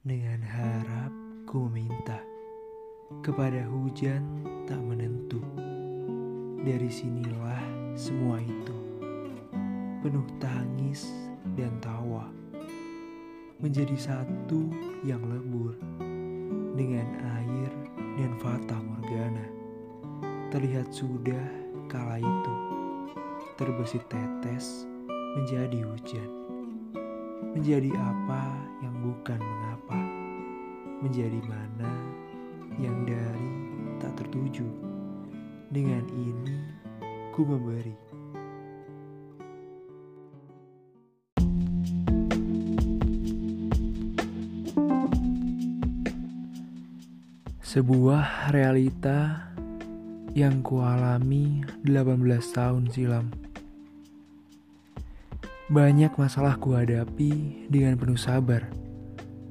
Dengan harap ku meminta kepada hujan tak menentu. Dari sinilah semua itu penuh tangis dan tawa menjadi satu yang lebur dengan air dan fata morgana. Terlihat sudah kala itu terbesit tetes menjadi hujan. Menjadi apa yang bukan mengapa? Menjadi mana yang dari tak tertuju? Dengan ini ku memberi. Sebuah realita yang kualami 18 tahun silam banyak masalah ku hadapi dengan penuh sabar,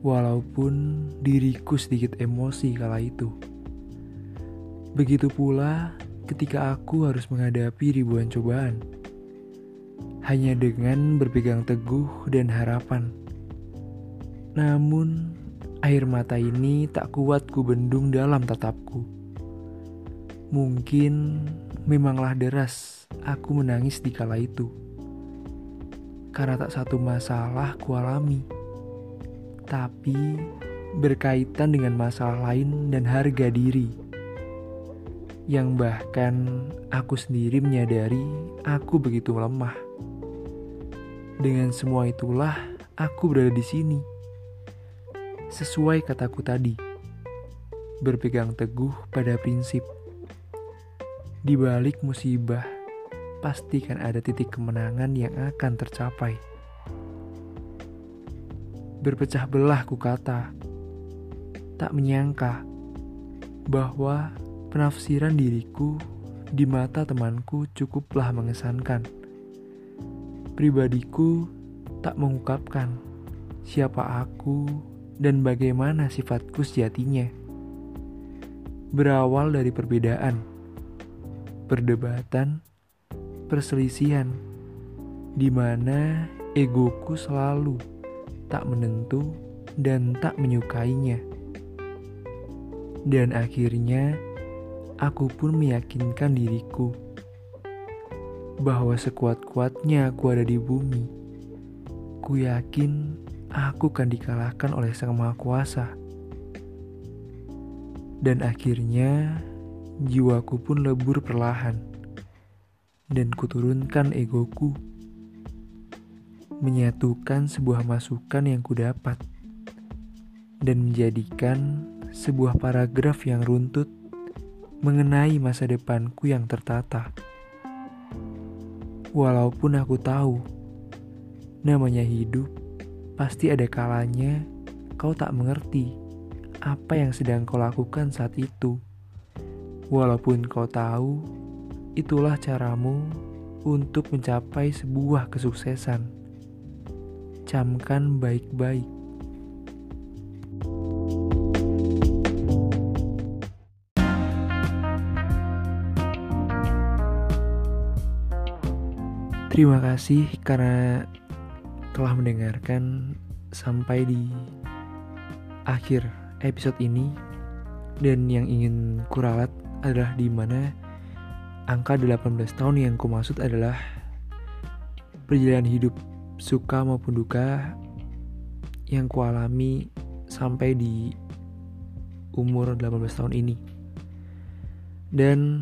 walaupun diriku sedikit emosi kala itu. Begitu pula ketika aku harus menghadapi ribuan cobaan, hanya dengan berpegang teguh dan harapan. Namun, air mata ini tak kuat ku bendung dalam tatapku. Mungkin memanglah deras aku menangis di kala itu karena tak satu masalah kualami, tapi berkaitan dengan masalah lain dan harga diri. Yang bahkan aku sendiri menyadari aku begitu lemah. Dengan semua itulah aku berada di sini. Sesuai kataku tadi, berpegang teguh pada prinsip. Di balik musibah, pastikan ada titik kemenangan yang akan tercapai. Berpecah belah ku kata, tak menyangka bahwa penafsiran diriku di mata temanku cukuplah mengesankan. Pribadiku tak mengungkapkan siapa aku dan bagaimana sifatku sejatinya. Berawal dari perbedaan, perdebatan, perselisihan di mana egoku selalu tak menentu dan tak menyukainya. Dan akhirnya aku pun meyakinkan diriku bahwa sekuat-kuatnya aku ada di bumi. Ku yakin aku akan dikalahkan oleh Sang Maha Kuasa. Dan akhirnya jiwaku pun lebur perlahan dan kuturunkan egoku, menyatukan sebuah masukan yang kudapat, dan menjadikan sebuah paragraf yang runtut mengenai masa depanku yang tertata. Walaupun aku tahu, namanya hidup pasti ada kalanya kau tak mengerti apa yang sedang kau lakukan saat itu. Walaupun kau tahu Itulah caramu untuk mencapai sebuah kesuksesan. Camkan baik-baik. Terima kasih karena telah mendengarkan sampai di akhir episode ini dan yang ingin kuralat adalah di mana angka 18 tahun yang kumaksud adalah perjalanan hidup suka maupun duka yang kualami sampai di umur 18 tahun ini. Dan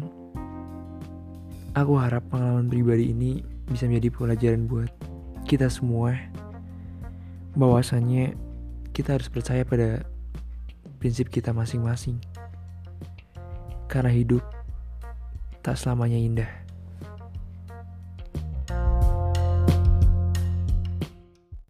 aku harap pengalaman pribadi ini bisa menjadi pelajaran buat kita semua bahwasannya kita harus percaya pada prinsip kita masing-masing. Karena hidup tak selamanya indah.